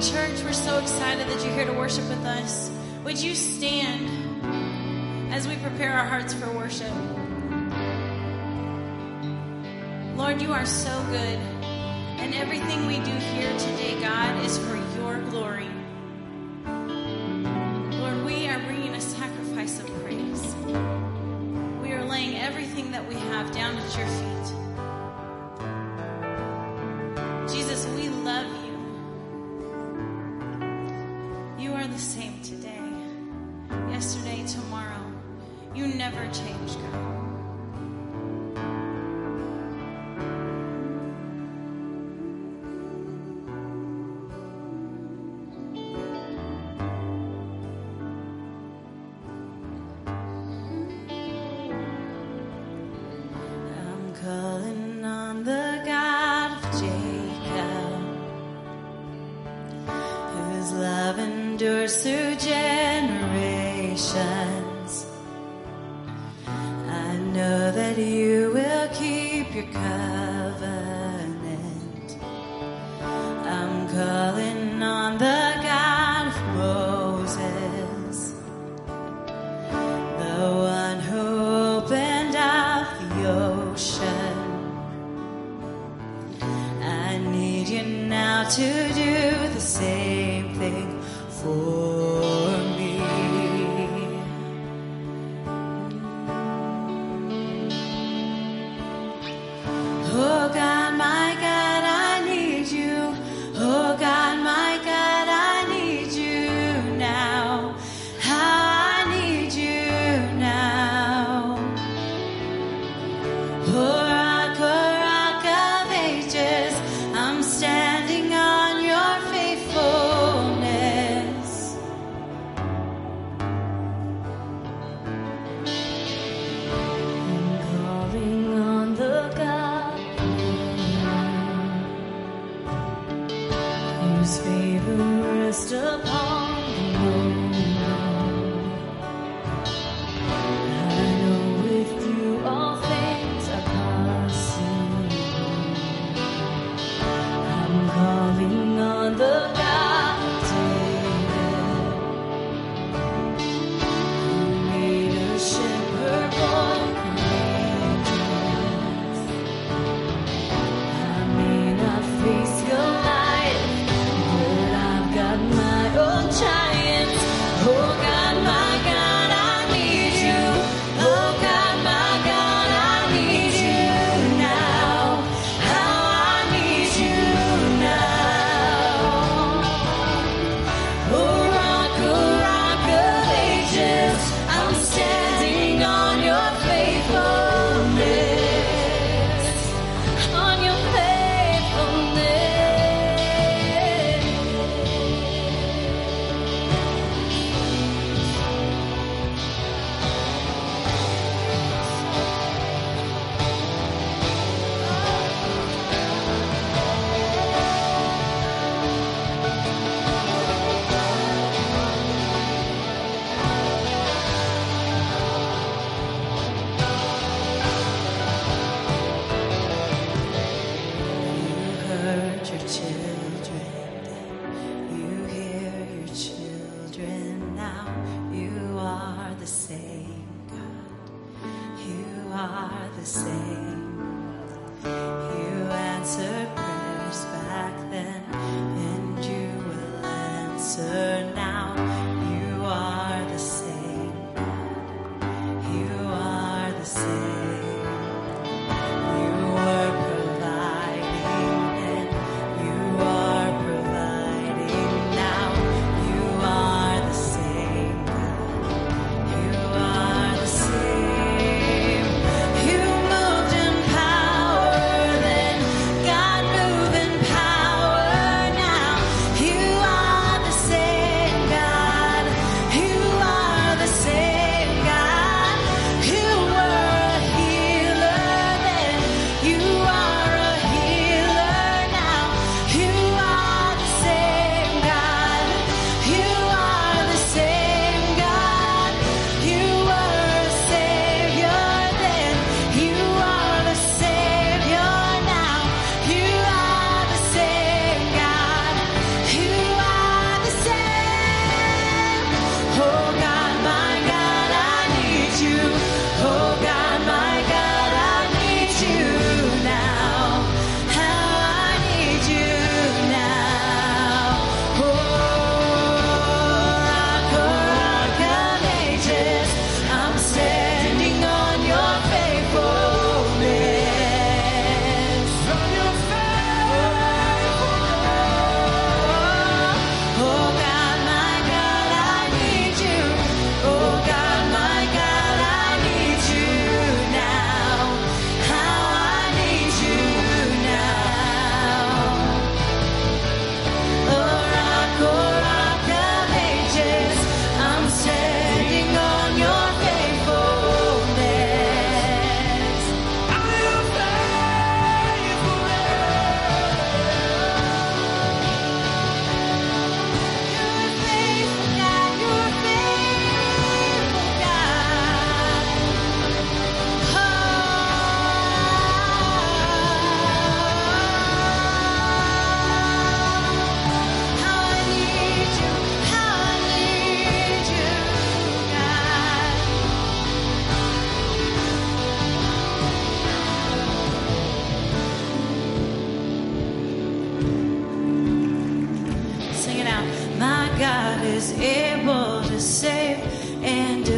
church. We're so excited that you're here to worship with us. Would you stand as we prepare our hearts for worship? Lord, you are so good, and everything we do here today, God, is for is able to save and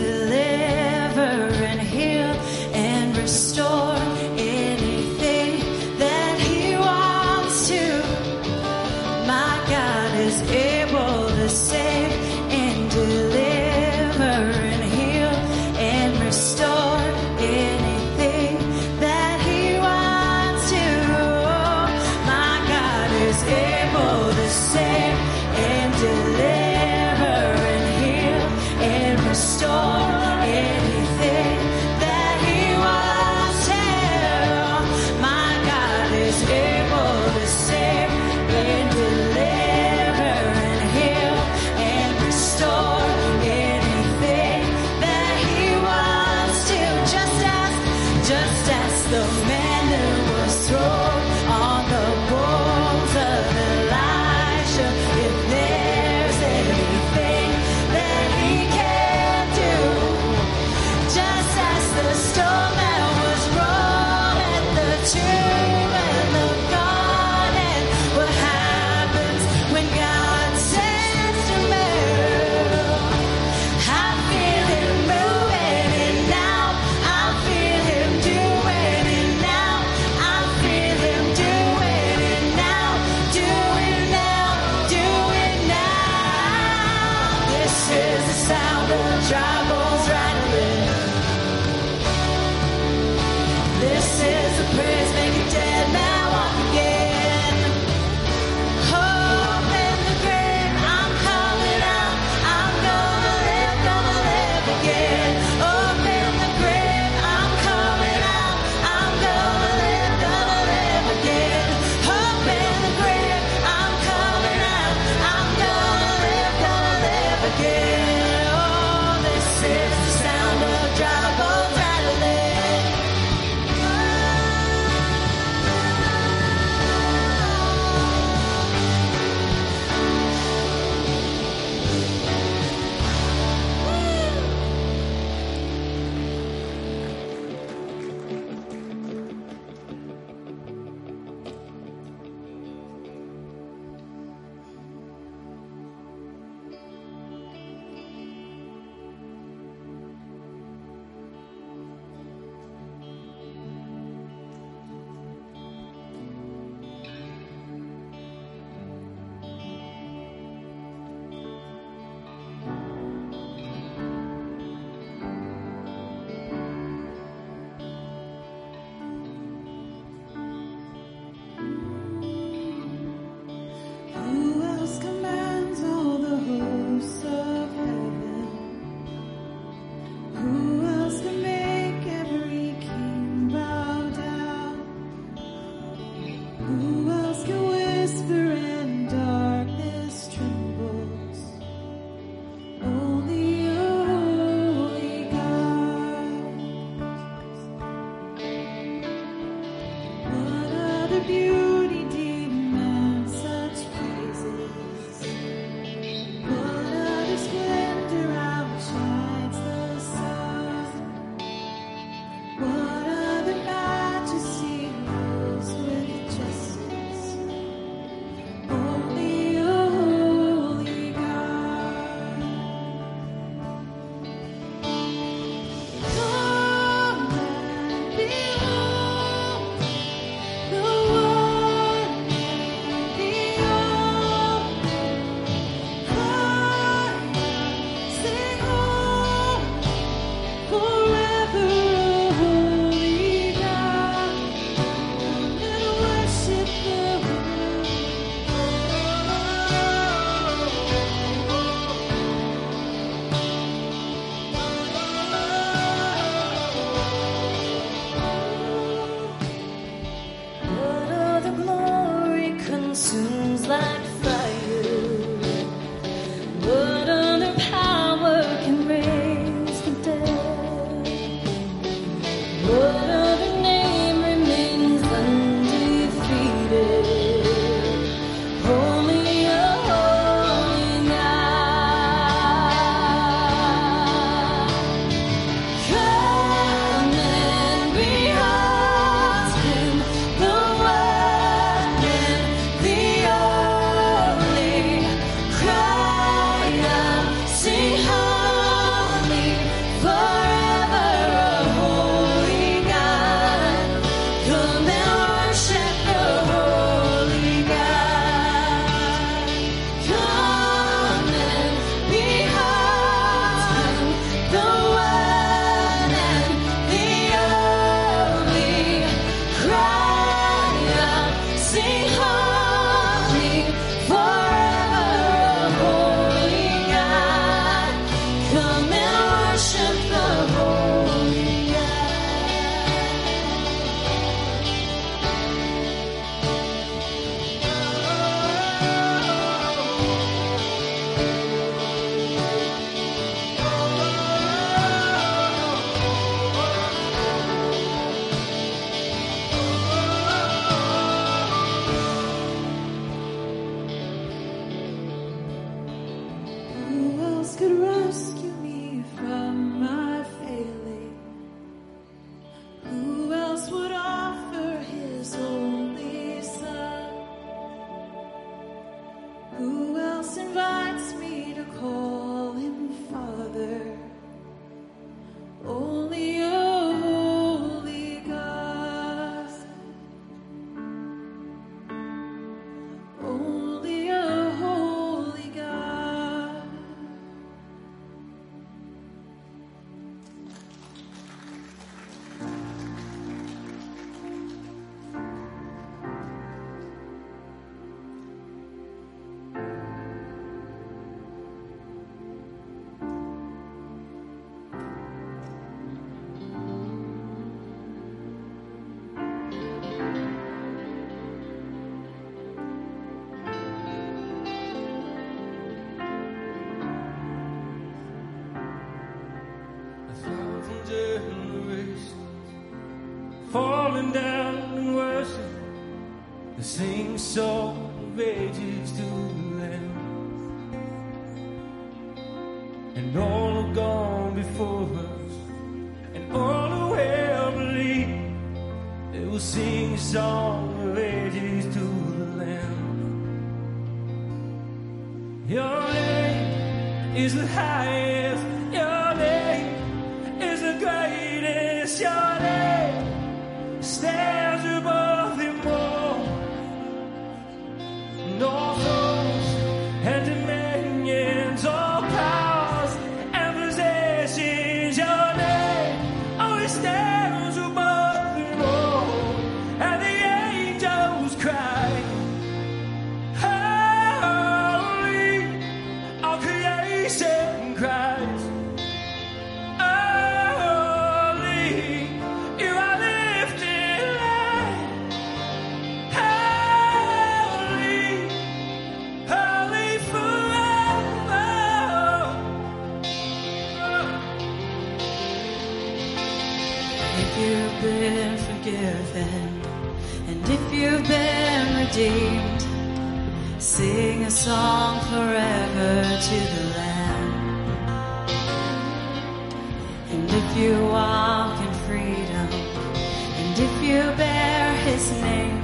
if you walk in freedom, and if you bear his name,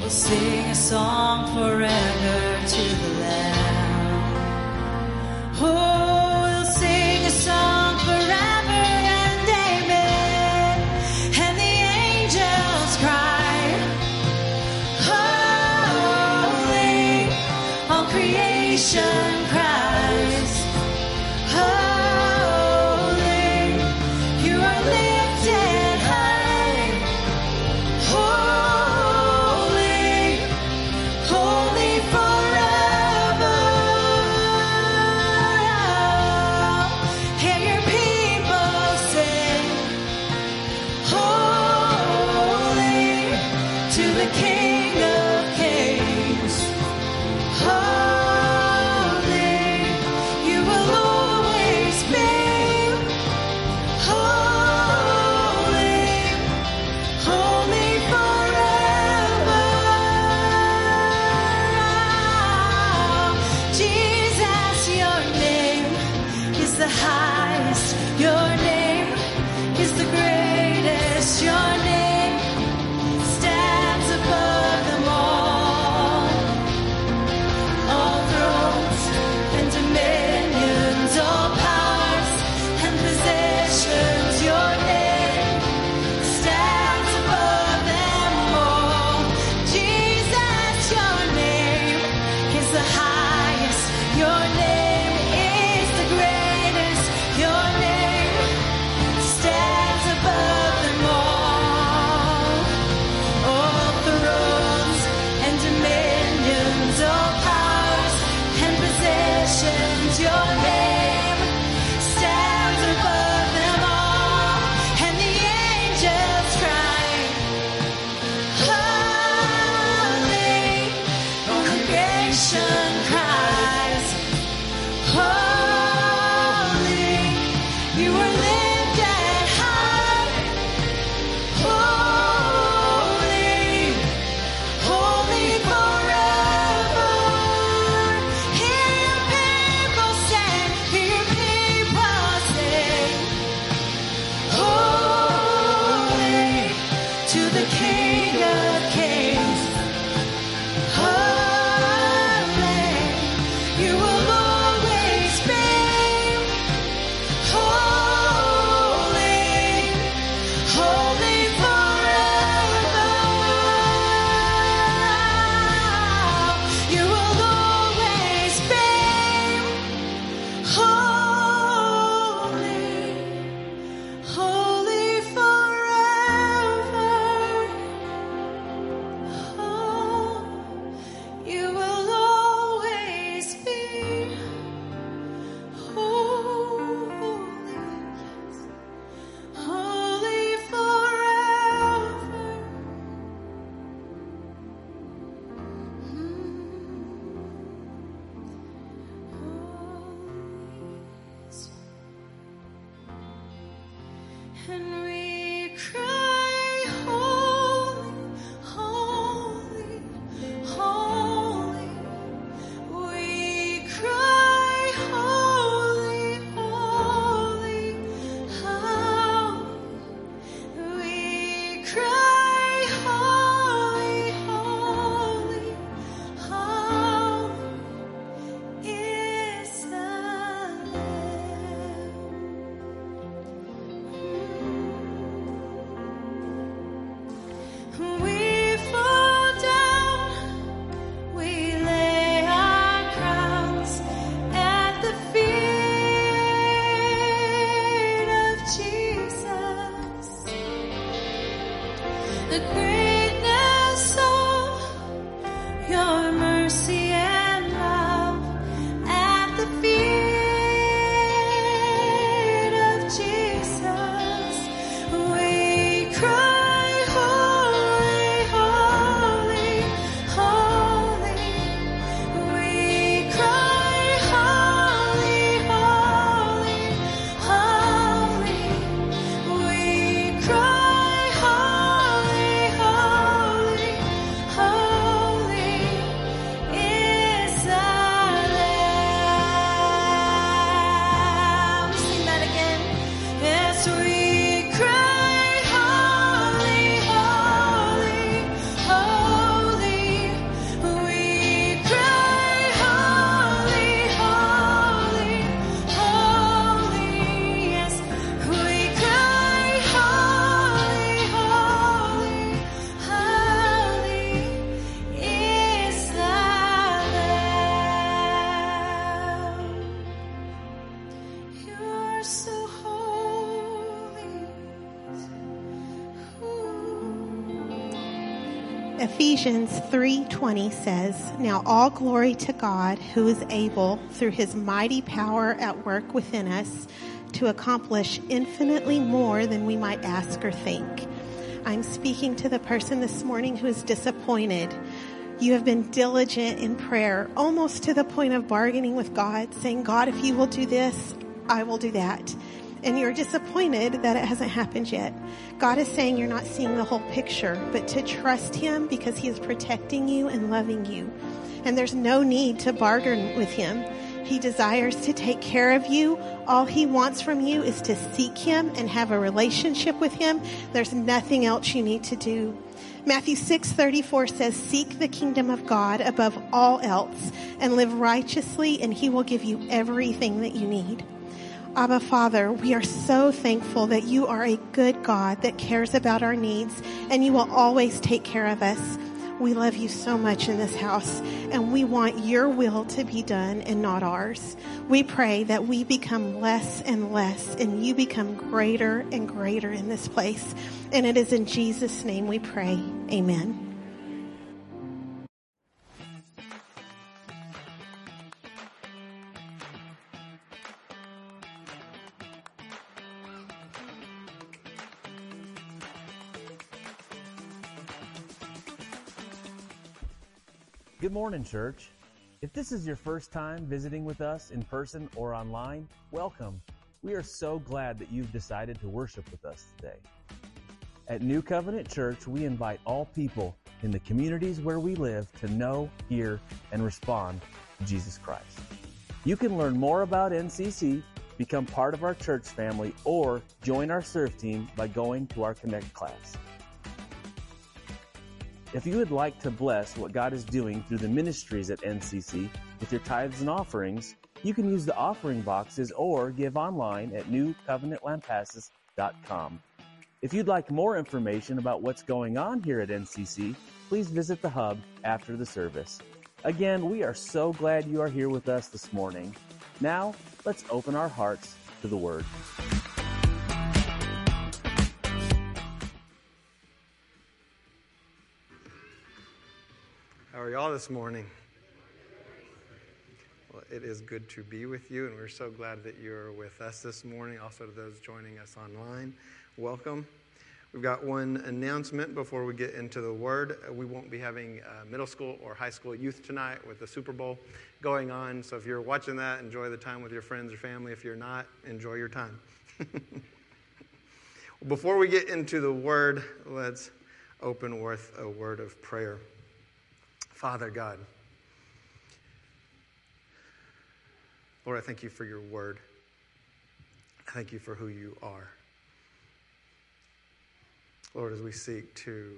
we'll sing a song forever to the Lamb. The greatness Ephesians 3:20 says, "Now all glory to God who is able through his mighty power at work within us to accomplish infinitely more than we might ask or think." I'm speaking to the person this morning who is disappointed. You have been diligent in prayer, almost to the point of bargaining with God, saying, "God, if you will do this, I will do that." And you're disappointed that it hasn't happened yet. God is saying you're not seeing the whole picture, but to trust Him because He is protecting you and loving you. And there's no need to bargain with Him. He desires to take care of you. All He wants from you is to seek Him and have a relationship with Him. There's nothing else you need to do. Matthew 6:34 says, "Seek the kingdom of God above all else and live righteously, and He will give you everything that you need." Abba Father, we are so thankful that you are a good God that cares about our needs and you will always take care of us. We love you so much in this house and we want your will to be done and not ours. We pray that we become less and less and you become greater and greater in this place. And it is in Jesus' name we pray. Amen. Good morning, church. If this is your first time visiting with us in person or online, welcome. We are so glad that you've decided to worship with us today. At New Covenant Church, we invite all people in the communities where we live to know, hear, and respond to Jesus Christ. You can learn more about NCC, become part of our church family, or join our serve team by going to our Connect class. If you would like to bless what God is doing through the ministries at NCC with your tithes and offerings, you can use the offering boxes or give online at newcovenantlampasas.com. If you'd like more information about what's going on here at NCC, please visit the hub after the service. Again, we are so glad you are here with us this morning. Now, let's open our hearts to the Word. How are y'all this morning? Well, it is good to be with you, and we're so glad that you're with us this morning. Also, to those joining us online, welcome. We've got one announcement before we get into the word. We won't be having uh, middle school or high school youth tonight with the Super Bowl going on. So, if you're watching that, enjoy the time with your friends or family. If you're not, enjoy your time. Before we get into the word, let's open with a word of prayer. Father God, Lord, I thank you for your word. I thank you for who you are. Lord, as we seek to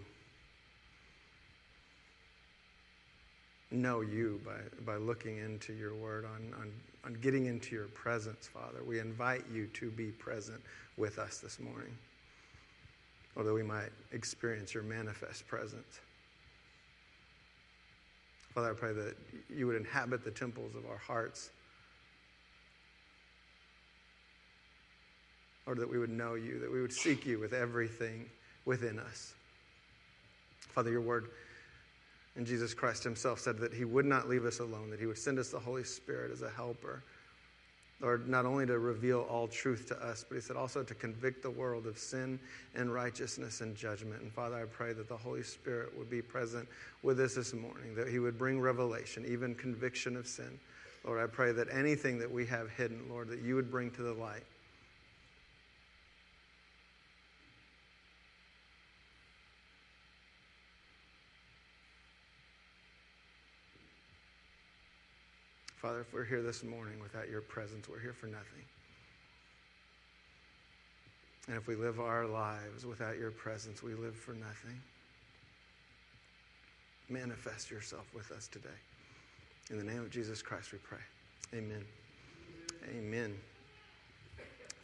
know you by, by looking into your word, on, on, on getting into your presence, Father, we invite you to be present with us this morning, although we might experience your manifest presence. Father, I pray that you would inhabit the temples of our hearts. Lord, that we would know you, that we would seek you with everything within us. Father, your word and Jesus Christ himself said that he would not leave us alone, that he would send us the Holy Spirit as a helper. Lord, not only to reveal all truth to us, but he said also to convict the world of sin and righteousness and judgment. And Father, I pray that the Holy Spirit would be present with us this morning, that he would bring revelation, even conviction of sin. Lord, I pray that anything that we have hidden, Lord, that you would bring to the light. Father, if we're here this morning without your presence, we're here for nothing. And if we live our lives without your presence, we live for nothing. Manifest yourself with us today. In the name of Jesus Christ, we pray. Amen. Amen.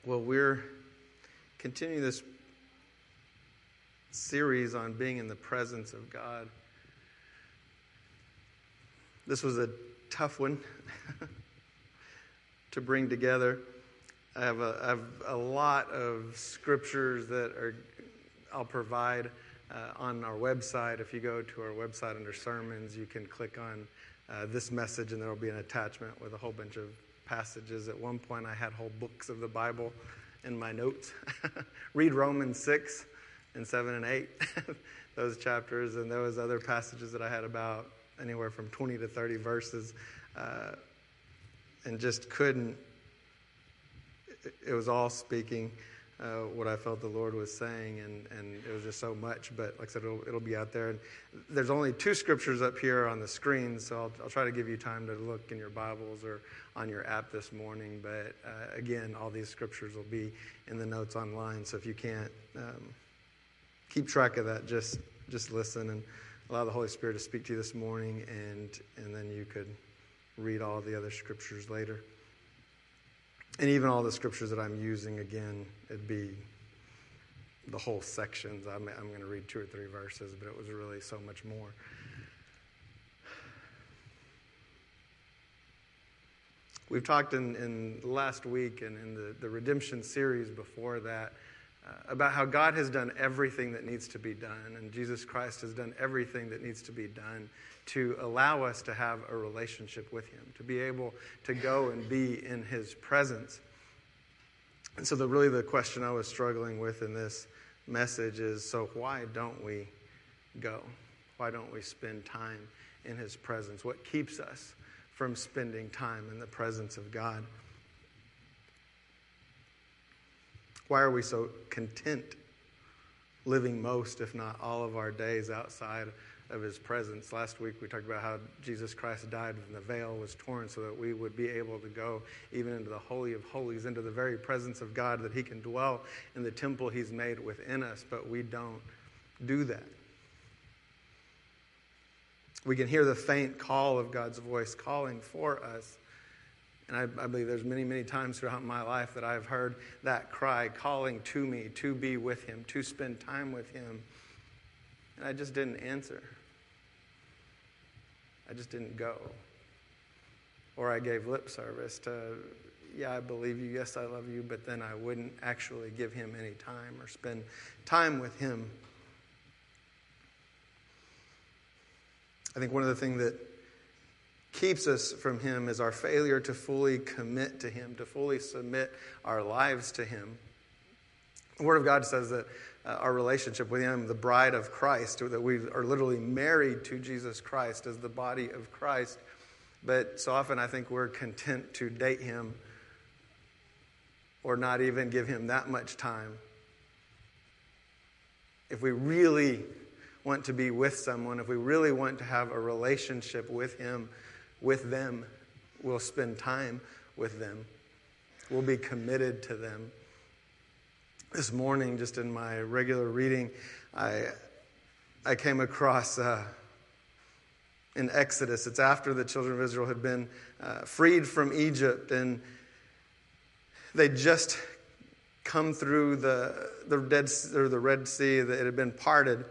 Well, we're continuing this series on being in the presence of God. This was a tough one to bring together. I have, a, I have a lot of scriptures that are I'll provide uh, on our website. If you go to our website under sermons, you can click on uh, this message, and there will be an attachment with a whole bunch of passages. At one point, I had whole books of the Bible in my notes. Read Romans 6 and 7 and 8, those chapters, and there was other passages that I had about anywhere from 20 to 30 verses, uh, and just couldn't. It was all speaking uh, what I felt the Lord was saying, and, and it was just so much. But like I said, it'll, it'll be out there. And there's only two scriptures up here on the screen, so I'll, I'll try to give you time to look in your Bibles or on your app this morning. But uh, again, all these scriptures will be in the notes online. So if you can't um, keep track of that, just just listen and allow the Holy Spirit to speak to you this morning, and, and then you could read all the other scriptures later. And even all the scriptures that I'm using, again, it'd be the whole sections. I'm, I'm going to read two or three verses, but it was really so much more. We've talked in, in last week and in the, the redemption series before that about how God has done everything that needs to be done, and Jesus Christ has done everything that needs to be done to allow us to have a relationship with Him, to be able to go and be in His presence. And so, the, really, the question I was struggling with in this message is so, why don't we go? Why don't we spend time in His presence? What keeps us from spending time in the presence of God? Why are we so content living most, if not all, of our days outside of His presence? Last week we talked about how Jesus Christ died and the veil was torn so that we would be able to go even into the Holy of Holies, into the very presence of God, that He can dwell in the temple He's made within us, but we don't do that. We can hear the faint call of God's voice calling for us and I, I, believe there's many, many times throughout my life that I've heard that cry calling to me to be with Him, to spend time with Him. And I just didn't answer. I just didn't go. Or I gave lip service to, yeah, I believe you, yes, I love you, but then I wouldn't actually give Him any time or spend time with Him. I think one of the things that keeps us from Him is our failure to fully commit to Him, to fully submit our lives to Him. The Word of God says that uh, our relationship with Him, the bride of Christ, that we are literally married to Jesus Christ as the body of Christ. But so often I think we're content to date Him or not even give Him that much time if we really want to be with someone, if we really want to have a relationship with Him, with them, we'll spend time with them. We'll be committed to them. This morning, just in my regular reading, I, I came across uh, in Exodus. It's after the children of Israel had been uh, freed from Egypt and they'd just come through the, the, Dead, or the Red Sea that had been parted.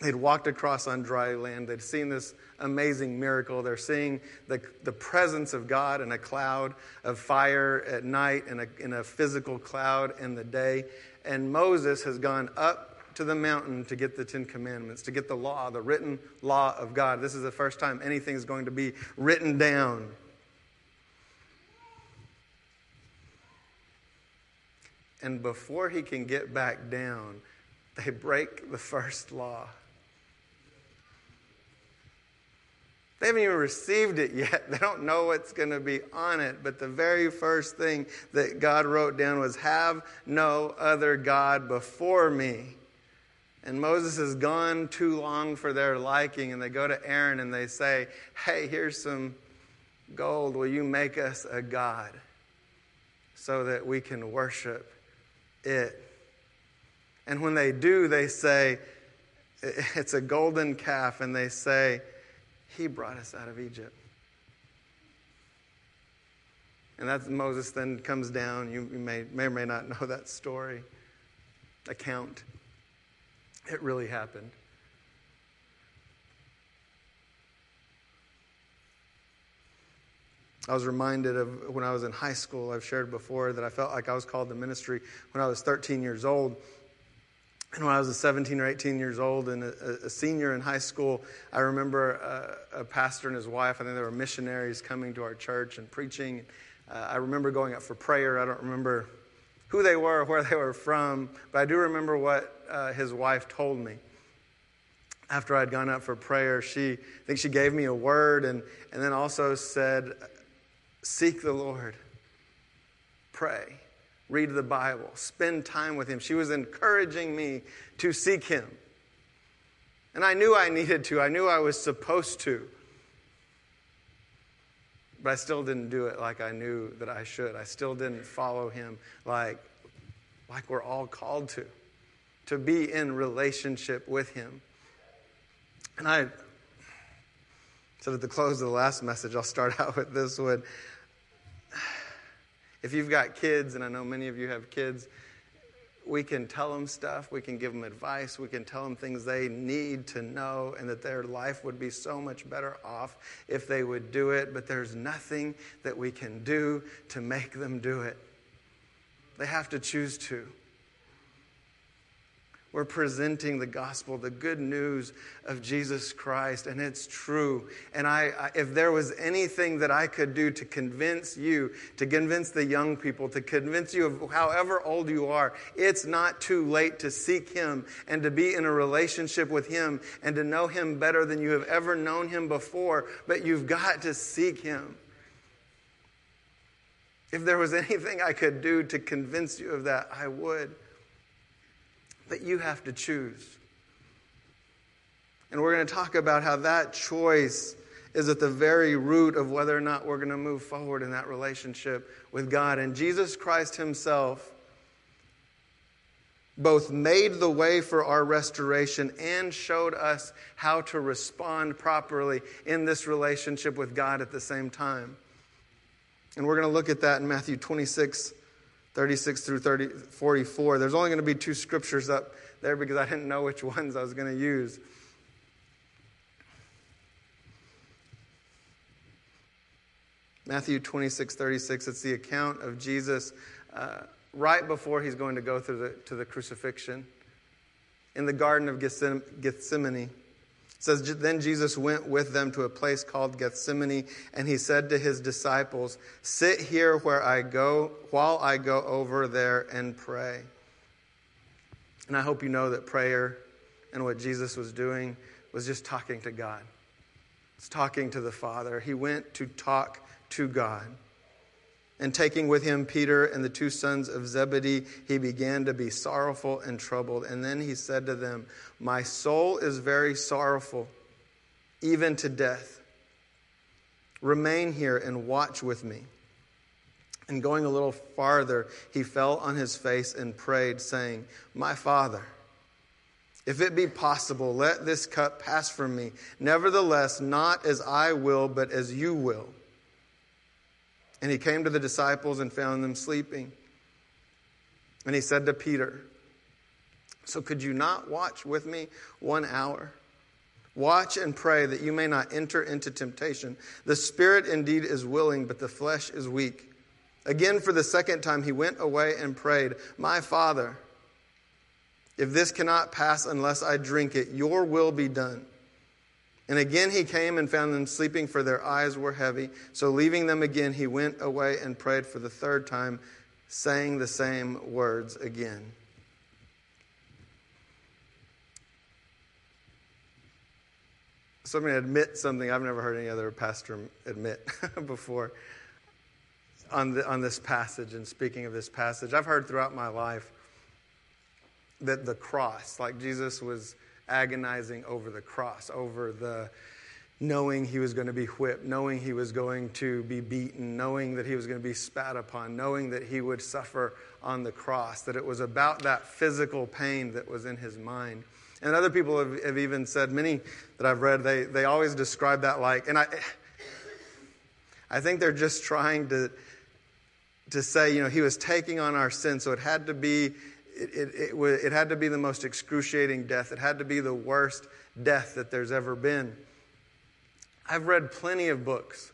They'd walked across on dry land. They'd seen this amazing miracle. They're seeing the, the presence of God in a cloud of fire at night and a, in a physical cloud in the day. And Moses has gone up to the mountain to get the Ten Commandments, to get the law, the written law of God. This is the first time anything is going to be written down. And before he can get back down, they break the first law. They haven't even received it yet. They don't know what's going to be on it. But the very first thing that God wrote down was, Have no other God before me. And Moses has gone too long for their liking. And they go to Aaron and they say, Hey, here's some gold. Will you make us a God so that we can worship it? And when they do, they say, It's a golden calf. And they say, he brought us out of Egypt. And that's Moses then comes down. You, you may, may or may not know that story, account. It really happened. I was reminded of when I was in high school. I've shared before that I felt like I was called to ministry when I was 13 years old. And when I was 17 or 18 years old and a, a senior in high school, I remember a, a, pastor and his wife, I think they were missionaries coming to our church and preaching. Uh, I remember going up for prayer. I don't remember who they were or where they were from, but I do remember what uh, his wife told me. After I'd gone up for prayer, she, I think she gave me a word and, and then also said, Seek the Lord, pray read the Bible, spend time with Him. She was encouraging me to seek Him. And I knew I needed to, I knew I was supposed to. But I still didn't do it like I knew that I should. I still didn't follow Him like, like we're all called to, to be in relationship with Him. And I said at the close of the last message, I'll start out with this one. If you've got kids, and I know many of you have kids, we can tell them stuff, we can give them advice, we can tell them things they need to know, and that their life would be so much better off if they would do it, but there's nothing that we can do to make them do it. They have to choose to. We're presenting the gospel, the good news of Jesus Christ, and it's true. And I, if there was anything that I could do to convince you, to convince the young people, to convince you of however old you are, it's not too late to seek Him and to be in a relationship with Him and to know Him better than you have ever known Him before. But you've got to seek Him. If there was anything I could do to convince you of that, I would that you have to choose. And we're going to talk about how that choice is at the very root of whether or not we're going to move forward in that relationship with God. And Jesus Christ Himself both made the way for our restoration and showed us how to respond properly in this relationship with God at the same time. And we're going to look at that in Matthew 26 36 through 30, 44. There's only going to be two scriptures up there because I didn't know which ones I was going to use. Matthew 26, 36, it's the account of Jesus uh, right before he's going to go through the, to the crucifixion in the Garden of Gethsemane. Says, Then Jesus went with them to a place called Gethsemane, and he said to his disciples, Sit here where I go, while I go over there and pray. And I hope you know that prayer and what Jesus was doing was just talking to God. It's talking to the Father. He went to talk to God. And taking with him Peter and the two sons of Zebedee, he began to be sorrowful and troubled. And then he said to them, My soul is very sorrowful, even to death. Remain here and watch with me. And going a little farther, he fell on his face and prayed, saying, My father, if it be possible, let this cup pass from me. Nevertheless, not as I will, but as you will. And he came to the disciples and found them sleeping. And he said to Peter, So could you not watch with me one hour? Watch and pray that you may not enter into temptation. The spirit indeed is willing, but the flesh is weak. Again, for the second time, he went away and prayed, My Father, if this cannot pass unless I drink it, your will be done. And again he came and found them sleeping, for their eyes were heavy. So leaving them again, he went away and prayed for the third time, saying the same words again. So I'm going to admit something I've never heard any other pastor admit before on, the, on this passage and speaking of this passage. I've heard throughout my life that the cross, like Jesus was agonizing over the cross, over the knowing he was going to be whipped, knowing he was going to be beaten, knowing that he was going to be spat upon, knowing that he would suffer on the cross, that it was about that physical pain that was in his mind. And other people have, have even said, many that I've read, they, they always describe that like, and I, I think they're just trying to, to say, you know, he was taking on our sin, so it had to be it, it, it, it had to be the most excruciating death. It had to be the worst death that there's ever been. I've read plenty of books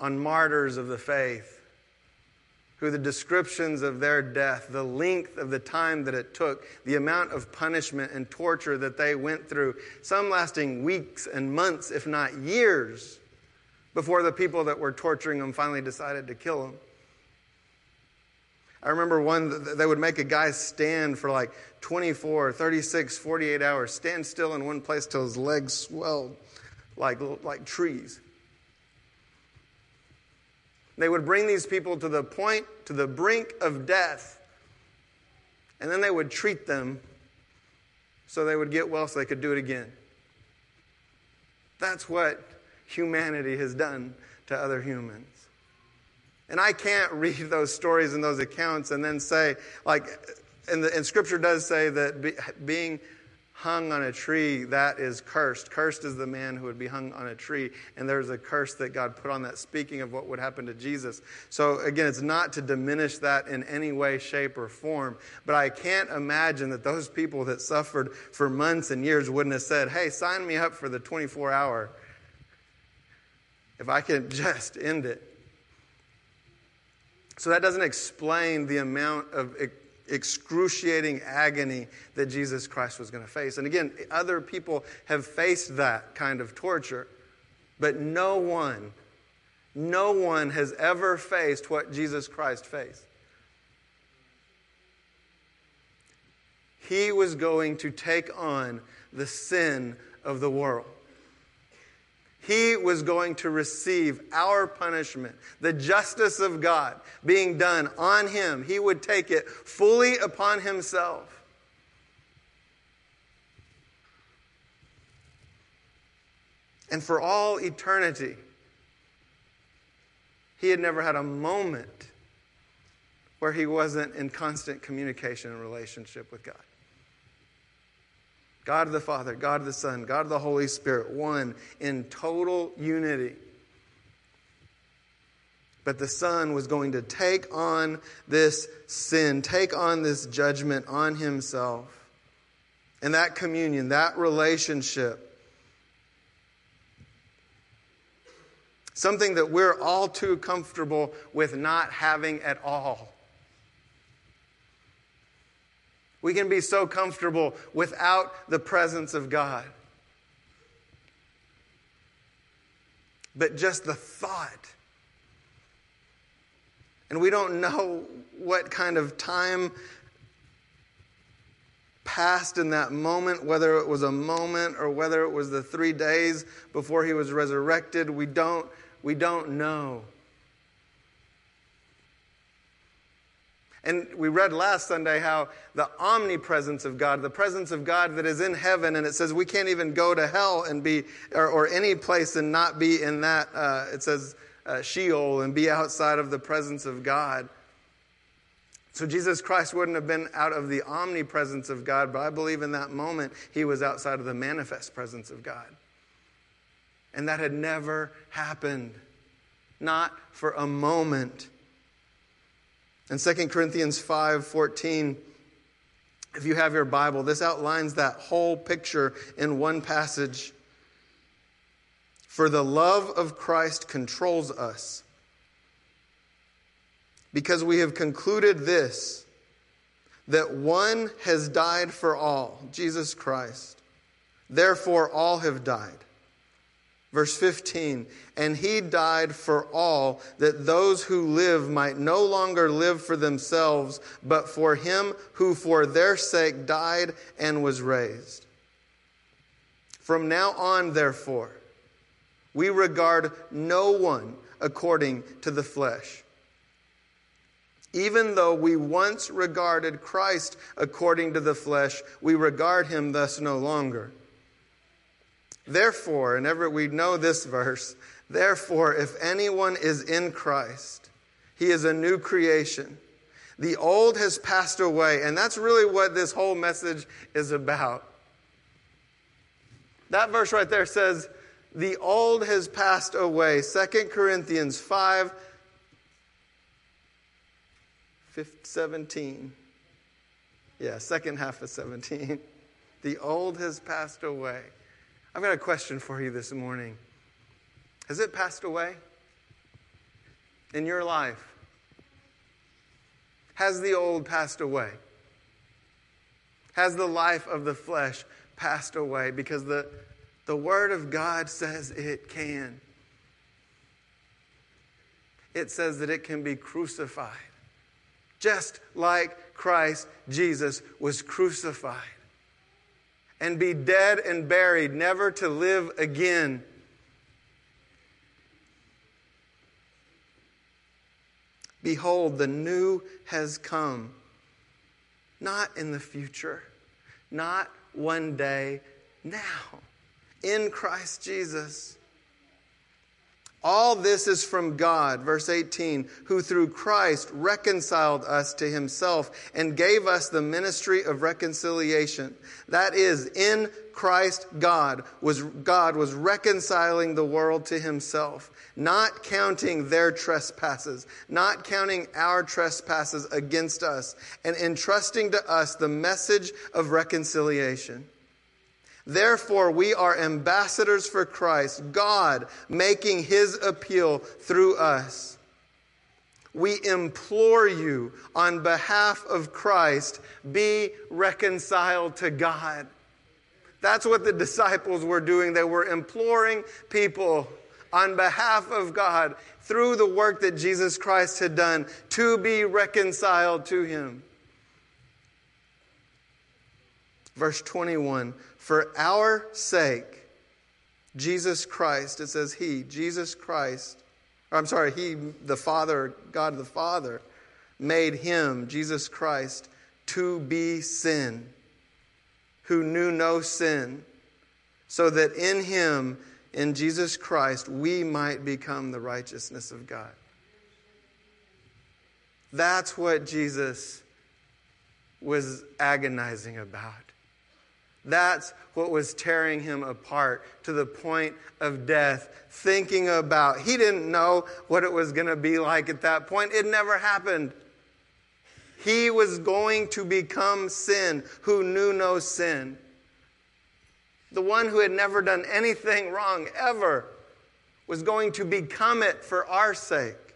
on martyrs of the faith who the descriptions of their death, the length of the time that it took, the amount of punishment and torture that they went through, some lasting weeks and months, if not years, before the people that were torturing them finally decided to kill them. I remember one, they would make a guy stand for like 24, 36, 48 hours, stand still in one place till his legs swelled like, like trees. They would bring these people to the point, to the brink of death, and then they would treat them so they would get well so they could do it again. That's what humanity has done to other humans. And I can't read those stories and those accounts and then say, like, and, the, and scripture does say that be, being hung on a tree, that is cursed. Cursed is the man who would be hung on a tree. And there's a curse that God put on that, speaking of what would happen to Jesus. So, again, it's not to diminish that in any way, shape, or form. But I can't imagine that those people that suffered for months and years wouldn't have said, hey, sign me up for the 24 hour if I can just end it. So that doesn't explain the amount of excruciating agony that Jesus Christ was going to face. And again, other people have faced that kind of torture, but no one, no one has ever faced what Jesus Christ faced. He was going to take on the sin of the world. He was going to receive our punishment, the justice of God being done on him. He would take it fully upon himself. And for all eternity, he had never had a moment where he wasn't in constant communication and relationship with God. God the Father, God of the Son, God of the Holy Spirit, one in total unity. But the Son was going to take on this sin, take on this judgment on himself. And that communion, that relationship, something that we're all too comfortable with not having at all. We can be so comfortable without the presence of God. But just the thought, and we don't know what kind of time passed in that moment, whether it was a moment or whether it was the three days before he was resurrected. We don't, we don't know. And we read last Sunday how the omnipresence of God, the presence of God that is in heaven, and it says we can't even go to hell and be, or, or any place and not be in that, uh, it says uh, Sheol and be outside of the presence of God. So Jesus Christ wouldn't have been out of the omnipresence of God, but I believe in that moment he was outside of the manifest presence of God. And that had never happened, not for a moment. In 2 Corinthians 5 14, if you have your Bible, this outlines that whole picture in one passage. For the love of Christ controls us, because we have concluded this that one has died for all, Jesus Christ. Therefore, all have died. Verse 15, and he died for all, that those who live might no longer live for themselves, but for him who for their sake died and was raised. From now on, therefore, we regard no one according to the flesh. Even though we once regarded Christ according to the flesh, we regard him thus no longer. Therefore, and ever we know this verse, therefore, if anyone is in Christ, he is a new creation. The old has passed away, and that's really what this whole message is about. That verse right there says, the old has passed away. 2 Corinthians 5 17. Yeah, second half of 17. The old has passed away. I've got a question for you this morning. Has it passed away in your life? Has the old passed away? Has the life of the flesh passed away? Because the, the Word of God says it can. It says that it can be crucified, just like Christ Jesus was crucified and be dead and buried, never to live again. Behold, the new has come. Not in the future, not one day, now, in Christ Jesus. All this is from God, verse 18, who through Christ reconciled us to himself and gave us the ministry of reconciliation. That is, in Christ God was God was reconciling the world to himself, not counting their trespasses, not counting our trespasses against us, and entrusting to us the message of reconciliation. Therefore, we are ambassadors for Christ, God making his appeal through us. We implore you on behalf of Christ, be reconciled to God. That's what the disciples were doing. They were imploring people on behalf of God through the work that Jesus Christ had done to be reconciled to him. Verse 21 For our sake, Jesus Christ, it says He, Jesus Christ, I'm sorry, He, the Father, God the Father, made Him, Jesus Christ, to be sin, who knew no sin, so that in Him, in Jesus Christ, we might become the righteousness of God. That's what Jesus was agonizing about. That's what was tearing him apart to the point of death, thinking about. He didn't know what it was going to be like at that point. It never happened. He was going to become sin who knew no sin. The one who had never done anything wrong ever was going to become it for our sake,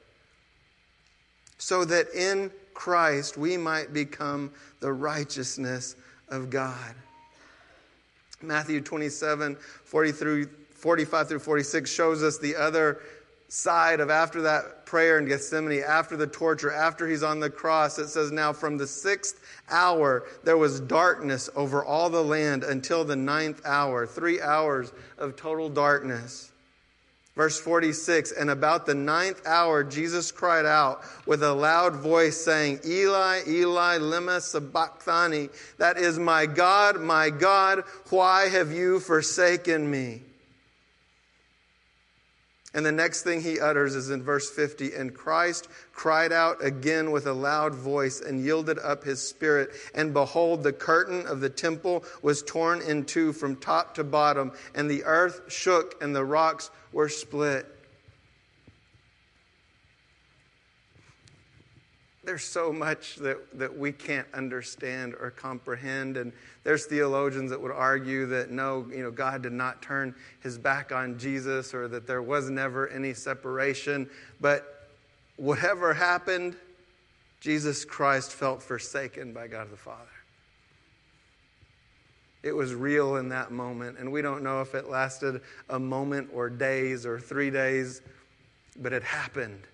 so that in Christ we might become the righteousness of God. Matthew 27, 40 through, 45 through 46 shows us the other side of after that prayer in Gethsemane, after the torture, after he's on the cross. It says, Now from the sixth hour there was darkness over all the land until the ninth hour, three hours of total darkness. Verse 46 And about the ninth hour, Jesus cried out with a loud voice, saying, Eli, Eli, lema sabachthani. That is, My God, my God, why have you forsaken me? And the next thing he utters is in verse 50 And Christ cried out again with a loud voice and yielded up his spirit. And behold, the curtain of the temple was torn in two from top to bottom, and the earth shook and the rocks were split. There's so much that, that we can't understand or comprehend. And there's theologians that would argue that no, you know, God did not turn his back on Jesus or that there was never any separation. But whatever happened, Jesus Christ felt forsaken by God the Father. It was real in that moment. And we don't know if it lasted a moment or days or three days, but it happened.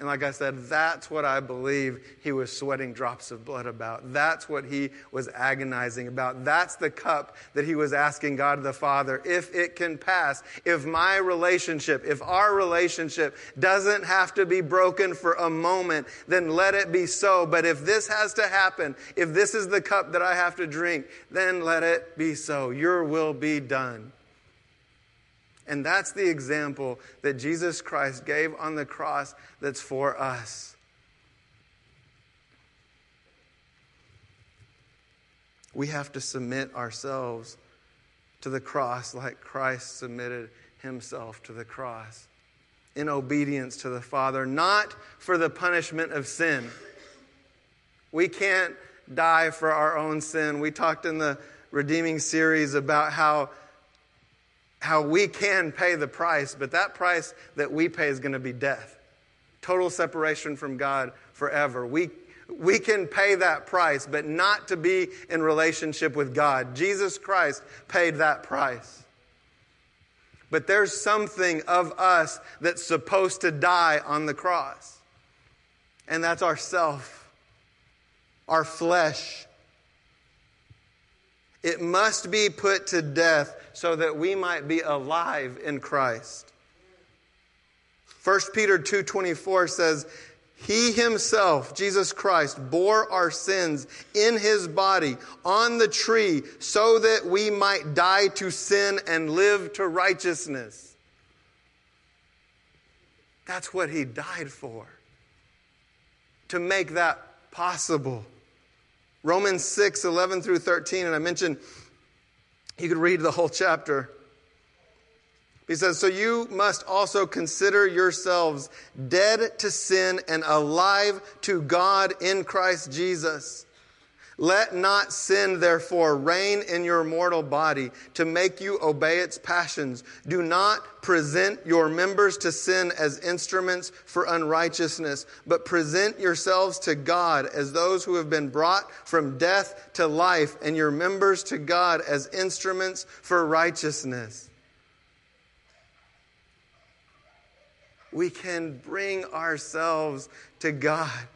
And like I said, that's what I believe he was sweating drops of blood about. That's what he was agonizing about. That's the cup that he was asking God the Father, if it can pass, if my relationship, if our relationship doesn't have to be broken for a moment, then let it be so. But if this has to happen, if this is the cup that I have to drink, then let it be so. Your will be done. And that's the example that Jesus Christ gave on the cross that's for us. We have to submit ourselves to the cross like Christ submitted himself to the cross in obedience to the Father, not for the punishment of sin. We can't die for our own sin. We talked in the redeeming series about how how we can pay the price, but that price that we pay is going to be death. Total separation from God forever. We, we can pay that price, but not to be in relationship with God. Jesus Christ paid that price. But there's something of us that's supposed to die on the cross, and that's ourself, our flesh. It must be put to death so that we might be alive in Christ. 1 Peter 2:24 says, "He himself, Jesus Christ, bore our sins in his body on the tree so that we might die to sin and live to righteousness." That's what he died for. To make that possible. Romans 6, 11 through 13, and I mentioned you could read the whole chapter. He says, So you must also consider yourselves dead to sin and alive to God in Christ Jesus. Let not sin, therefore, reign in your mortal body to make you obey its passions. Do not present your members to sin as instruments for unrighteousness, but present yourselves to God as those who have been brought from death to life, and your members to God as instruments for righteousness. We can bring ourselves to God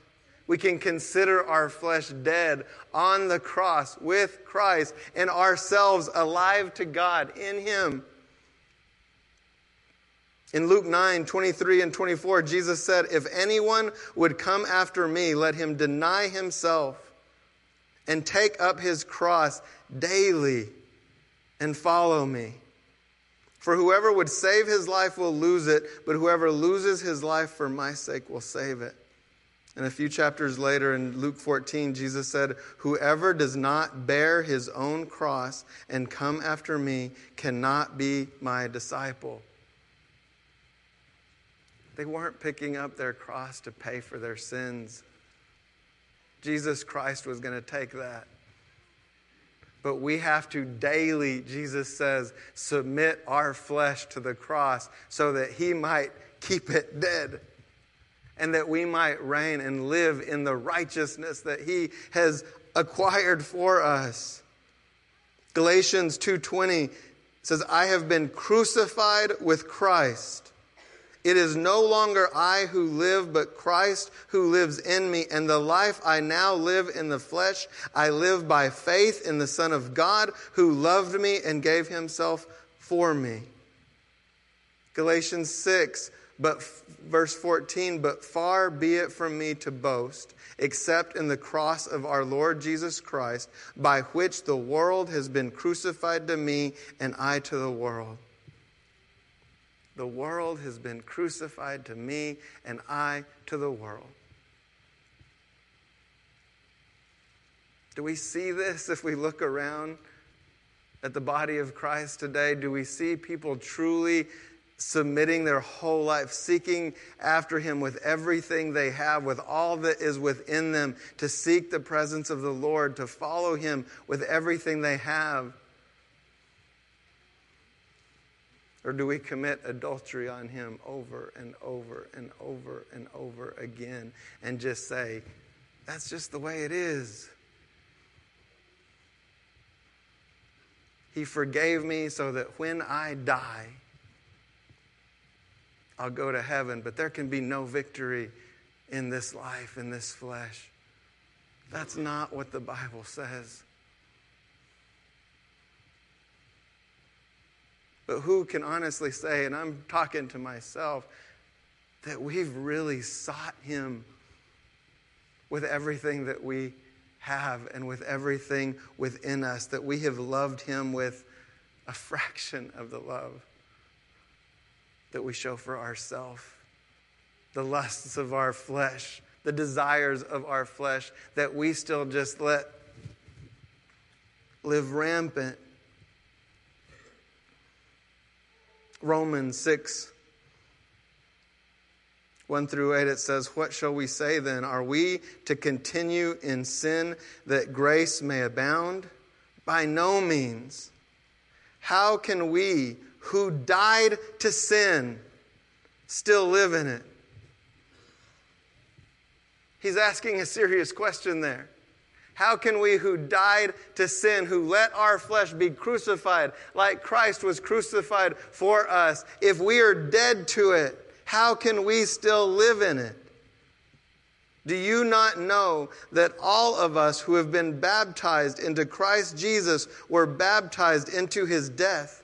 we can consider our flesh dead on the cross with Christ and ourselves alive to God in Him. In Luke 9, 23 and 24, Jesus said, If anyone would come after me, let him deny himself and take up his cross daily and follow me. For whoever would save his life will lose it, but whoever loses his life for my sake will save it. And a few chapters later in Luke 14, Jesus said, Whoever does not bear his own cross and come after me cannot be my disciple. They weren't picking up their cross to pay for their sins. Jesus Christ was going to take that. But we have to daily, Jesus says, submit our flesh to the cross so that he might keep it dead and that we might reign and live in the righteousness that he has acquired for us. Galatians 2:20 says, "I have been crucified with Christ. It is no longer I who live, but Christ who lives in me. And the life I now live in the flesh, I live by faith in the Son of God who loved me and gave himself for me." Galatians 6, but verse 14, but far be it from me to boast, except in the cross of our Lord Jesus Christ, by which the world has been crucified to me and I to the world. The world has been crucified to me and I to the world. Do we see this if we look around at the body of Christ today? Do we see people truly submitting their whole life, seeking after Him with everything they have, with all that is within them, to seek the presence of the Lord, to follow Him with everything they have? Or do we commit adultery on Him over and over and over and over again and just say, that's just the way it is? He forgave me so that when I die, I'll go to heaven. But there can be no victory in this life, in this flesh. That's not what the Bible says. But who can honestly say, and I'm talking to myself, that we've really sought Him with everything that we have and with everything within us, that we have loved Him with a fraction of the love that we show for ourselves, the lusts of our flesh, the desires of our flesh, that we still just let live rampant. Romans 6 1 through 8, it says, What shall we say then? Are we to continue in sin that grace may abound? By no means. How can we who died to sin still live in it? He's asking a serious question there. How can we who died to sin, who let our flesh be crucified like Christ was crucified for us, if we are dead to it, how can we still live in it? Do you not know that all of us who have been baptized into Christ Jesus were baptized into his death?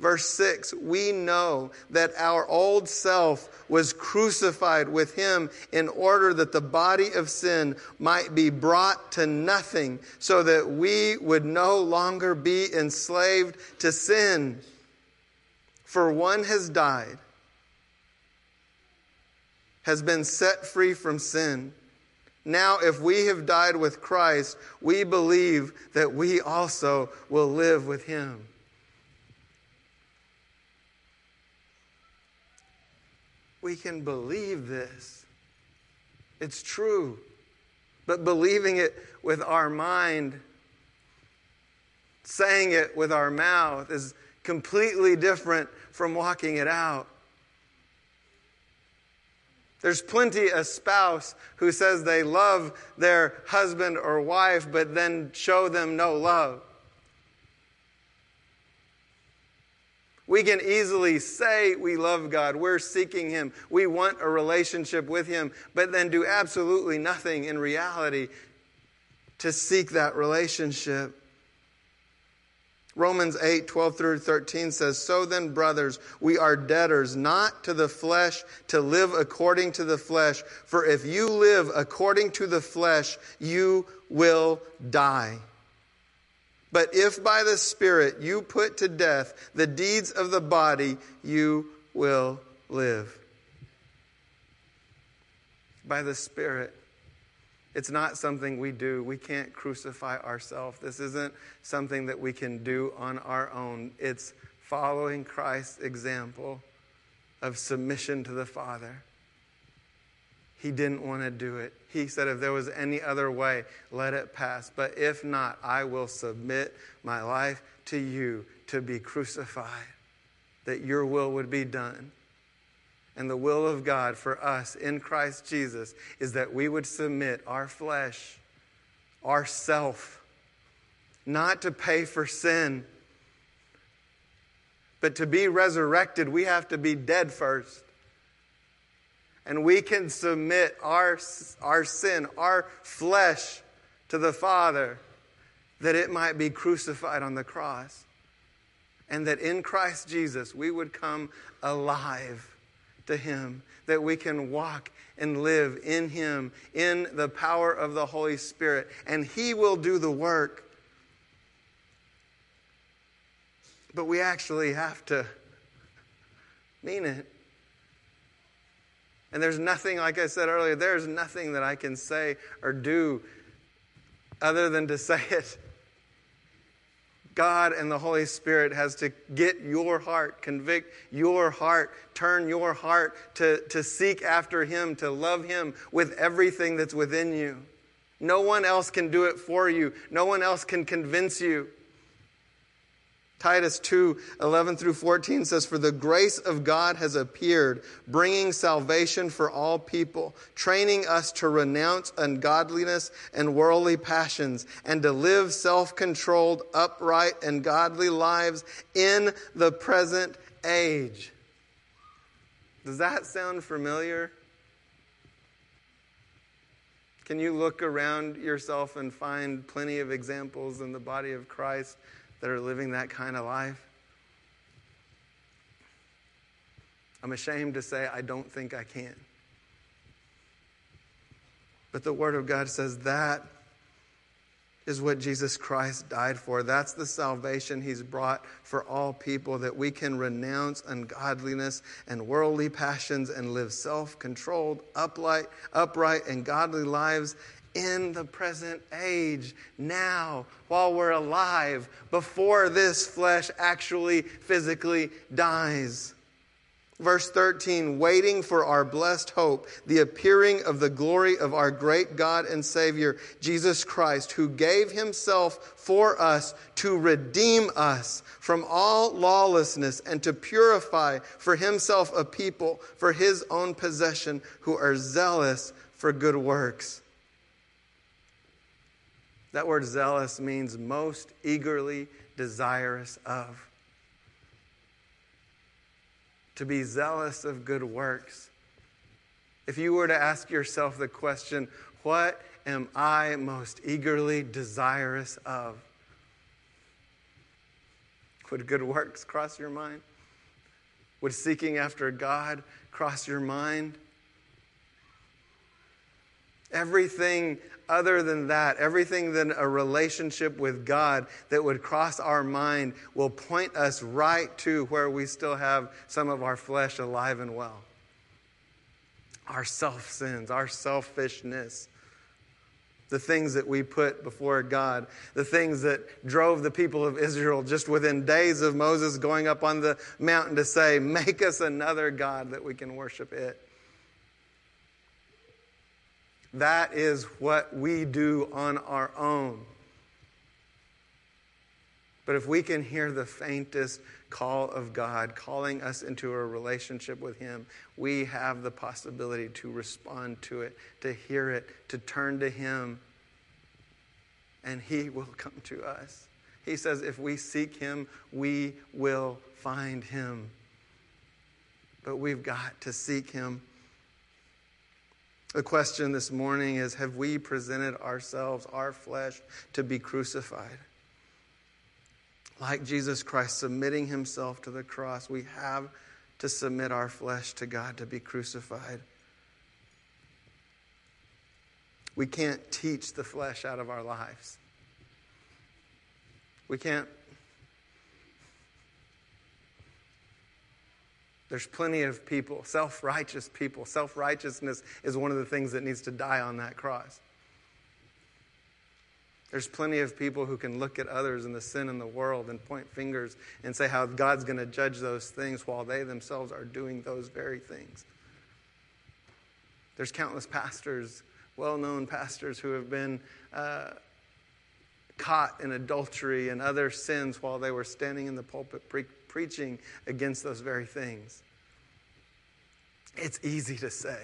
Verse 6 We know that our old self was crucified with him in order that the body of sin might be brought to nothing, so that we would no longer be enslaved to sin. For one has died has been set free from sin. Now, if we have died with Christ, we believe that we also will live with him. We can believe this. It's true. But believing it with our mind, saying it with our mouth, is completely different from walking it out. There's plenty a spouse who says they love their husband or wife, but then show them no love. We can easily say we love God, we're seeking Him, we want a relationship with Him, but then do absolutely nothing in reality to seek that relationship. Romans 8, 12 through 13 says, So then, brothers, we are debtors, not to the flesh, to live according to the flesh. For if you live according to the flesh, you will die. But if by the Spirit you put to death the deeds of the body, you will live. By the Spirit. It's not something we do. We can't crucify ourselves. This isn't something that we can do on our own. It's following Christ's example of submission to the Father. He didn't want to do it. He said, if there was any other way, let it pass. But if not, I will submit my life to you to be crucified, that your will would be done. and the will of God for us in Christ Jesus is that we would submit our flesh, our self, not to pay for sin, but to be resurrected, we have to be dead first. And we can submit our, our sin, our flesh, to the Father that it might be crucified on the cross. And that in Christ Jesus we would come alive to Him, that we can walk and live in Him, in the power of the Holy Spirit, and He will do the work. But we actually have to mean it. And there's nothing, like I said earlier, there's nothing that I can say or do other than to say it. God and the Holy Spirit has to get your heart, convict your heart, turn your heart to, to seek after Him, to love Him with everything that's within you. No one else can do it for you, no one else can convince you. Titus 2 11 through 14 says, For the grace of God has appeared, bringing salvation for all people, training us to renounce ungodliness and worldly passions, and to live self controlled, upright, and godly lives in the present age. Does that sound familiar? Can you look around yourself and find plenty of examples in the body of Christ? That are living that kind of life? I'm ashamed to say I don't think I can. But the Word of God says that is what Jesus Christ died for. That's the salvation He's brought for all people, that we can renounce ungodliness and worldly passions and live self controlled, upright, upright, and godly lives in the present age, now, while we're alive, before this flesh actually physically dies. Verse 13, waiting for our blessed hope, the appearing of the glory of our great God and Savior, Jesus Christ, who gave himself for us to redeem us from all lawlessness and to purify for himself a people for his own possession who are zealous for good works. That word zealous means most eagerly desirous of. To be zealous of good works. If you were to ask yourself the question, what am I most eagerly desirous of? Would good works cross your mind? Would seeking after God cross your mind? Everything other than that, everything than a relationship with God that would cross our mind will point us right to where we still have some of our flesh alive and well. Our self sins, our selfishness, the things that we put before God, the things that drove the people of Israel just within days of Moses going up on the mountain to say, Make us another God that we can worship it. That is what we do on our own. But if we can hear the faintest call of God calling us into a relationship with Him, we have the possibility to respond to it, to hear it, to turn to Him, and He will come to us. He says, if we seek Him, we will find Him. But we've got to seek Him the question this morning is Have we presented ourselves, our flesh, to be crucified? Like Jesus Christ submitting himself to the cross, we have to submit our flesh to God to be crucified. We can't teach the flesh out of our lives. We can't There's plenty of people, self righteous people. Self righteousness is one of the things that needs to die on that cross. There's plenty of people who can look at others and the sin in the world and point fingers and say how God's going to judge those things while they themselves are doing those very things. There's countless pastors, well known pastors, who have been uh, caught in adultery and other sins while they were standing in the pulpit pre- preaching against those very things. It's easy to say.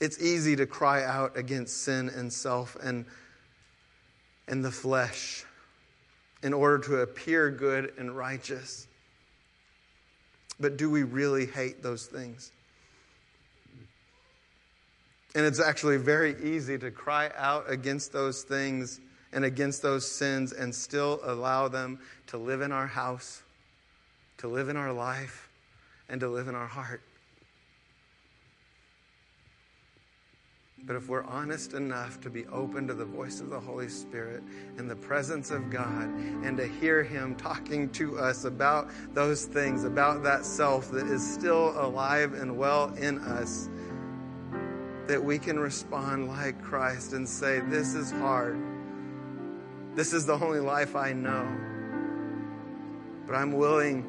It's easy to cry out against sin and self and, and the flesh in order to appear good and righteous. But do we really hate those things? And it's actually very easy to cry out against those things and against those sins and still allow them to live in our house, to live in our life, and to live in our heart. But if we're honest enough to be open to the voice of the Holy Spirit and the presence of God and to hear Him talking to us about those things, about that self that is still alive and well in us, that we can respond like Christ and say, This is hard. This is the only life I know. But I'm willing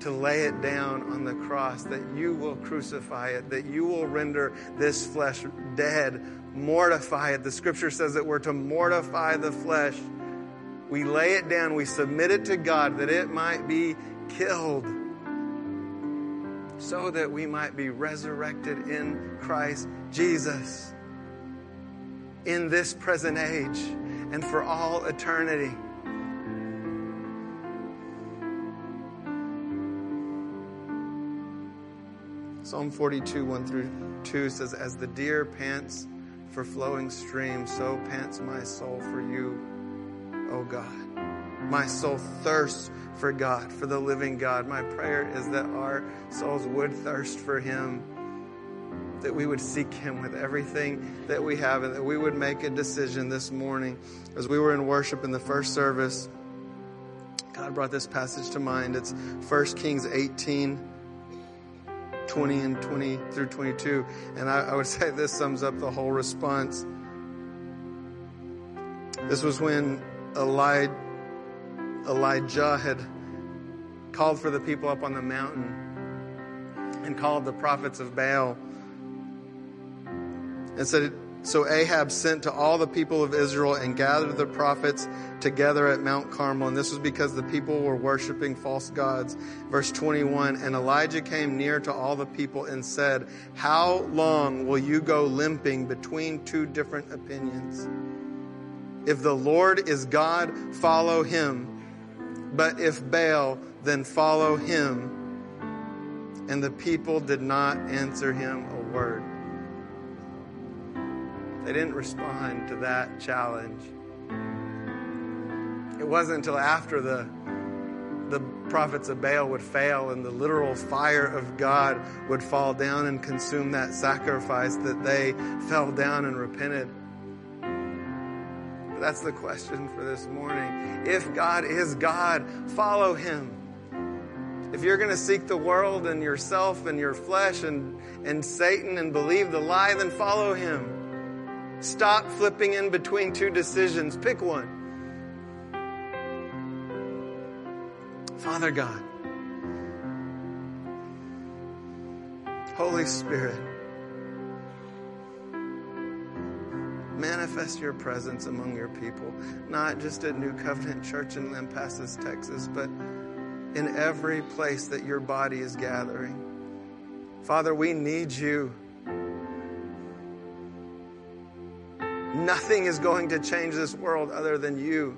to lay it down on the cross, that you will crucify it, that you will render this flesh dead, mortify it. The scripture says that we're to mortify the flesh. We lay it down, we submit it to God that it might be killed so that we might be resurrected in Christ Jesus in this present age and for all eternity. Psalm 42, 1 through 2 says, As the deer pants for flowing streams, so pants my soul for you, O God. My soul thirsts for God, for the living God. My prayer is that our souls would thirst for Him, that we would seek Him with everything that we have, and that we would make a decision this morning. As we were in worship in the first service, God brought this passage to mind. It's 1 Kings 18. 20 and 20 through 22. And I, I would say this sums up the whole response. This was when Elijah, Elijah had called for the people up on the mountain and called the prophets of Baal and said, So Ahab sent to all the people of Israel and gathered the prophets together at Mount Carmel. And this was because the people were worshiping false gods. Verse 21 And Elijah came near to all the people and said, How long will you go limping between two different opinions? If the Lord is God, follow him. But if Baal, then follow him. And the people did not answer him a word. They didn't respond to that challenge. It wasn't until after the, the prophets of Baal would fail and the literal fire of God would fall down and consume that sacrifice that they fell down and repented. But that's the question for this morning. If God is God, follow him. If you're going to seek the world and yourself and your flesh and, and Satan and believe the lie, then follow him. Stop flipping in between two decisions. Pick one. Father God, Holy Spirit, manifest your presence among your people, not just at New Covenant Church in Lampasas, Texas, but in every place that your body is gathering. Father, we need you. Nothing is going to change this world other than you.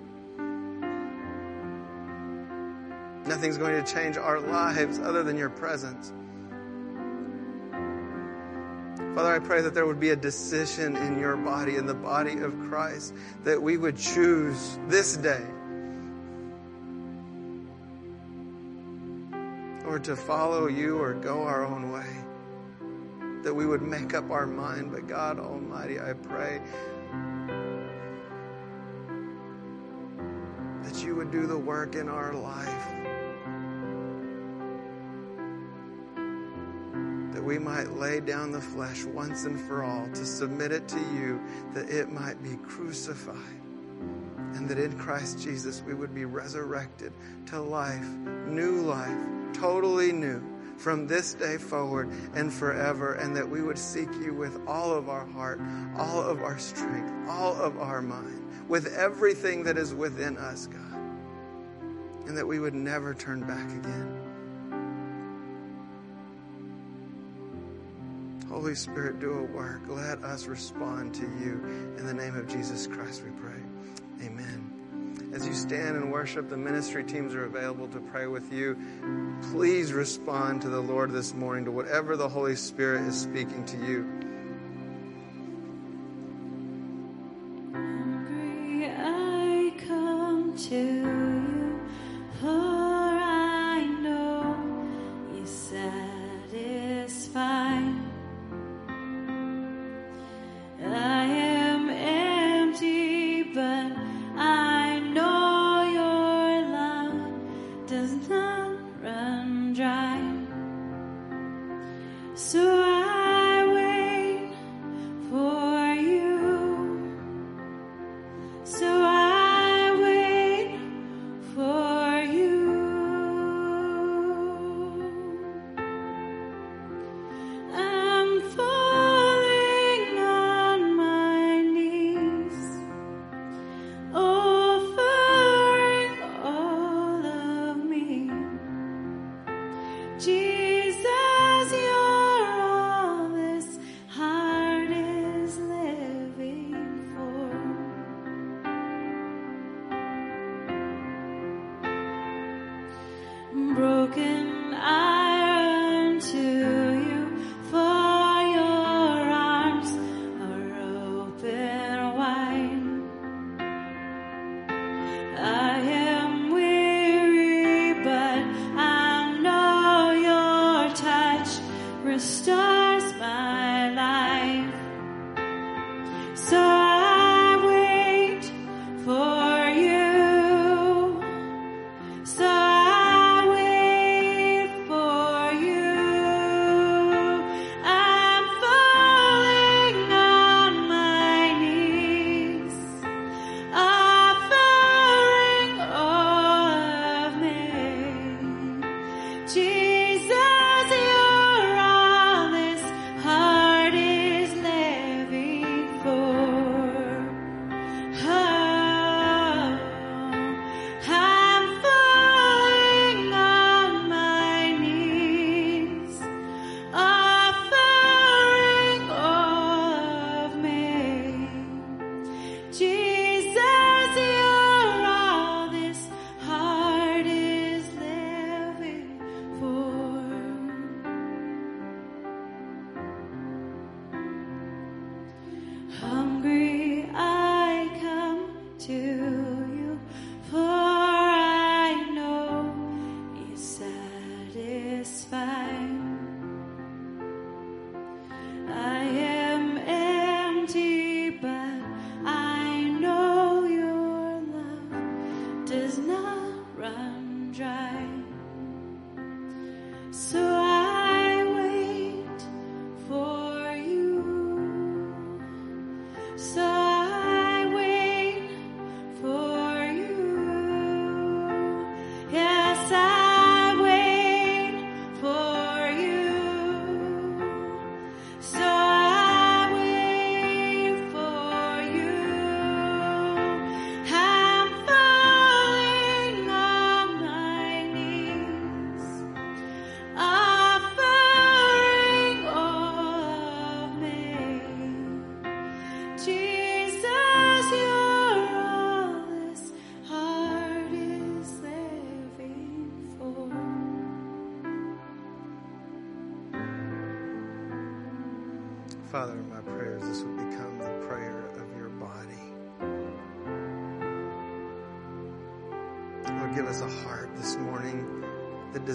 Nothing's going to change our lives other than your presence. Father, I pray that there would be a decision in your body, in the body of Christ, that we would choose this day or to follow you or go our own way. That we would make up our mind. But God Almighty, I pray that you would do the work in our life. That we might lay down the flesh once and for all to submit it to you, that it might be crucified. And that in Christ Jesus we would be resurrected to life, new life, totally new from this day forward and forever, and that we would seek you with all of our heart, all of our strength, all of our mind, with everything that is within us, God. And that we would never turn back again. Holy Spirit, do a work. Let us respond to you. In the name of Jesus Christ, we pray. Amen. As you stand and worship, the ministry teams are available to pray with you. Please respond to the Lord this morning to whatever the Holy Spirit is speaking to you.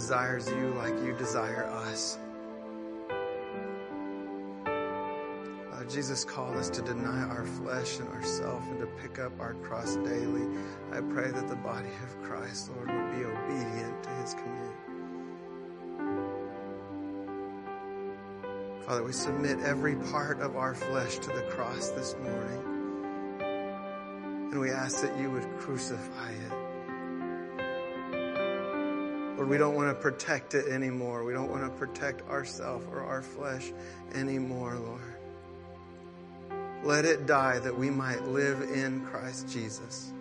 Desires you like you desire us. Uh, Jesus called us to deny our flesh and ourself and to pick up our cross daily. I pray that the body of Christ, Lord, would be obedient to his command. Father, we submit every part of our flesh to the cross this morning. And we ask that you would crucify it. We don't want to protect it anymore. We don't want to protect ourselves or our flesh anymore, Lord. Let it die that we might live in Christ Jesus.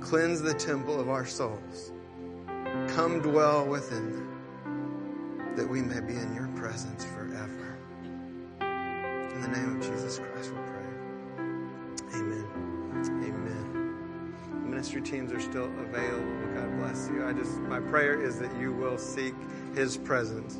Cleanse the temple of our souls. Come dwell within them, that we may be in your presence forever. In the name of Jesus Christ, ministry teams are still available. God bless you. I just my prayer is that you will seek his presence